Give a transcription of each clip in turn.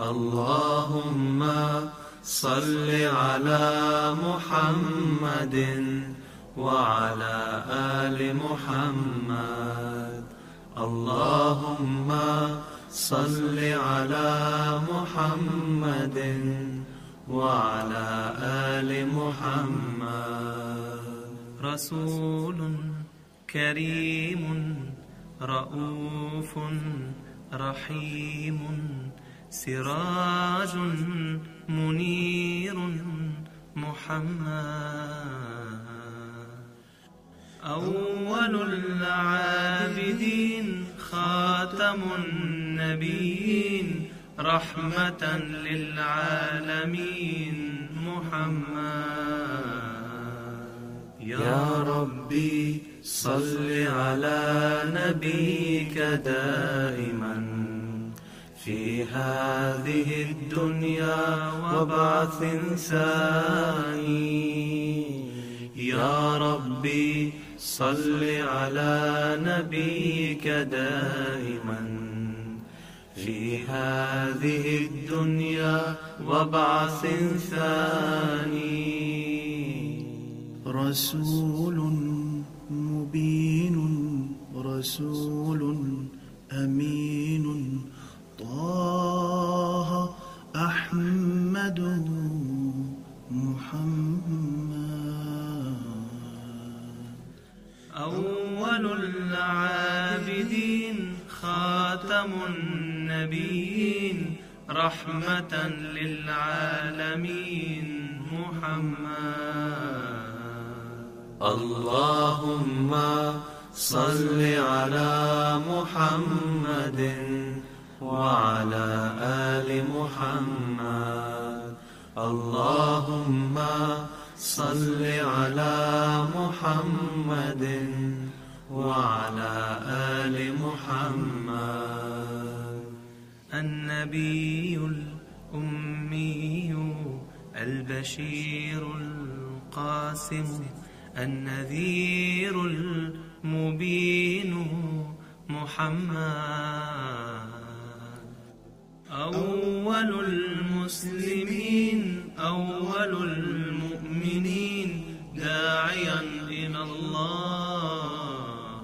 اللهم صل على محمد وعلى آل محمد. اللهم صل على محمد وعلى آل محمد. رسول كريم رؤوف رحيم سراج منير محمد. أول العابدين خاتم النبيين رحمة للعالمين محمد. يا ربي صل على نبيك دائما. في هذه الدنيا وبعث ثاني يا ربي صل على نبيك دائما في هذه الدنيا وبعث ثاني رسول مبين رسول أمين. طه أحمد محمد. أول العابدين خاتم النبيين رحمة للعالمين محمد. اللهم صل على محمد. وعلى آل محمد. اللهم صل على محمد وعلى آل محمد. النبي الأمي البشير القاسم النذير المبين محمد. أول المسلمين أول المؤمنين داعيا إلى الله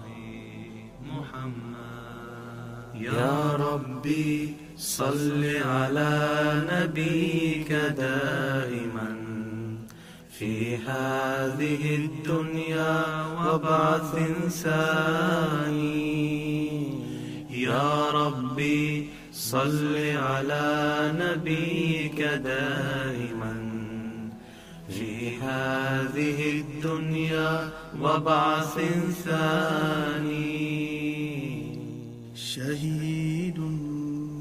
محمد. يا ربي صل على نبيك دائما في هذه الدنيا وبعث ثاني صل على نبيك دائما في هذه الدنيا وبعث ثاني. شهيد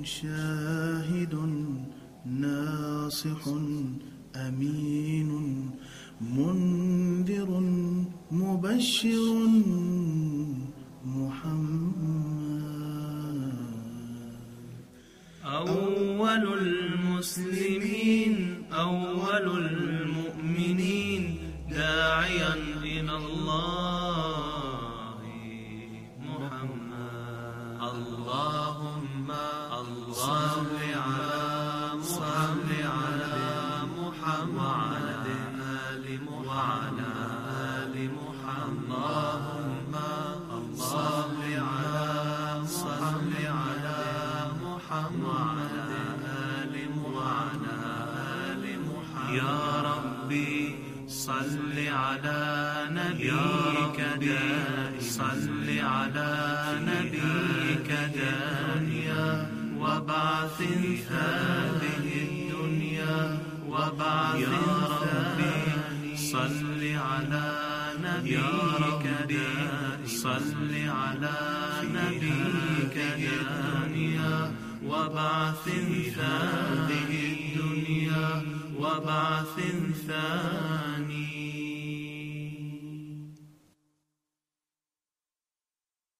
شاهد ناصح أمين منذر مبشر محمد أول المسلمين أول المؤمنين داعيا إلى الله محمد. اللهم صل على محمد وعلى يا ربي صل على نبيك دائما. صل على نبيك دائما. وبعث هذه الدنيا. وبعث يا ربي صل على نبيك دائما. صل على نبيك دائما. وبعث هذه الدنيا. وبعث ثاني.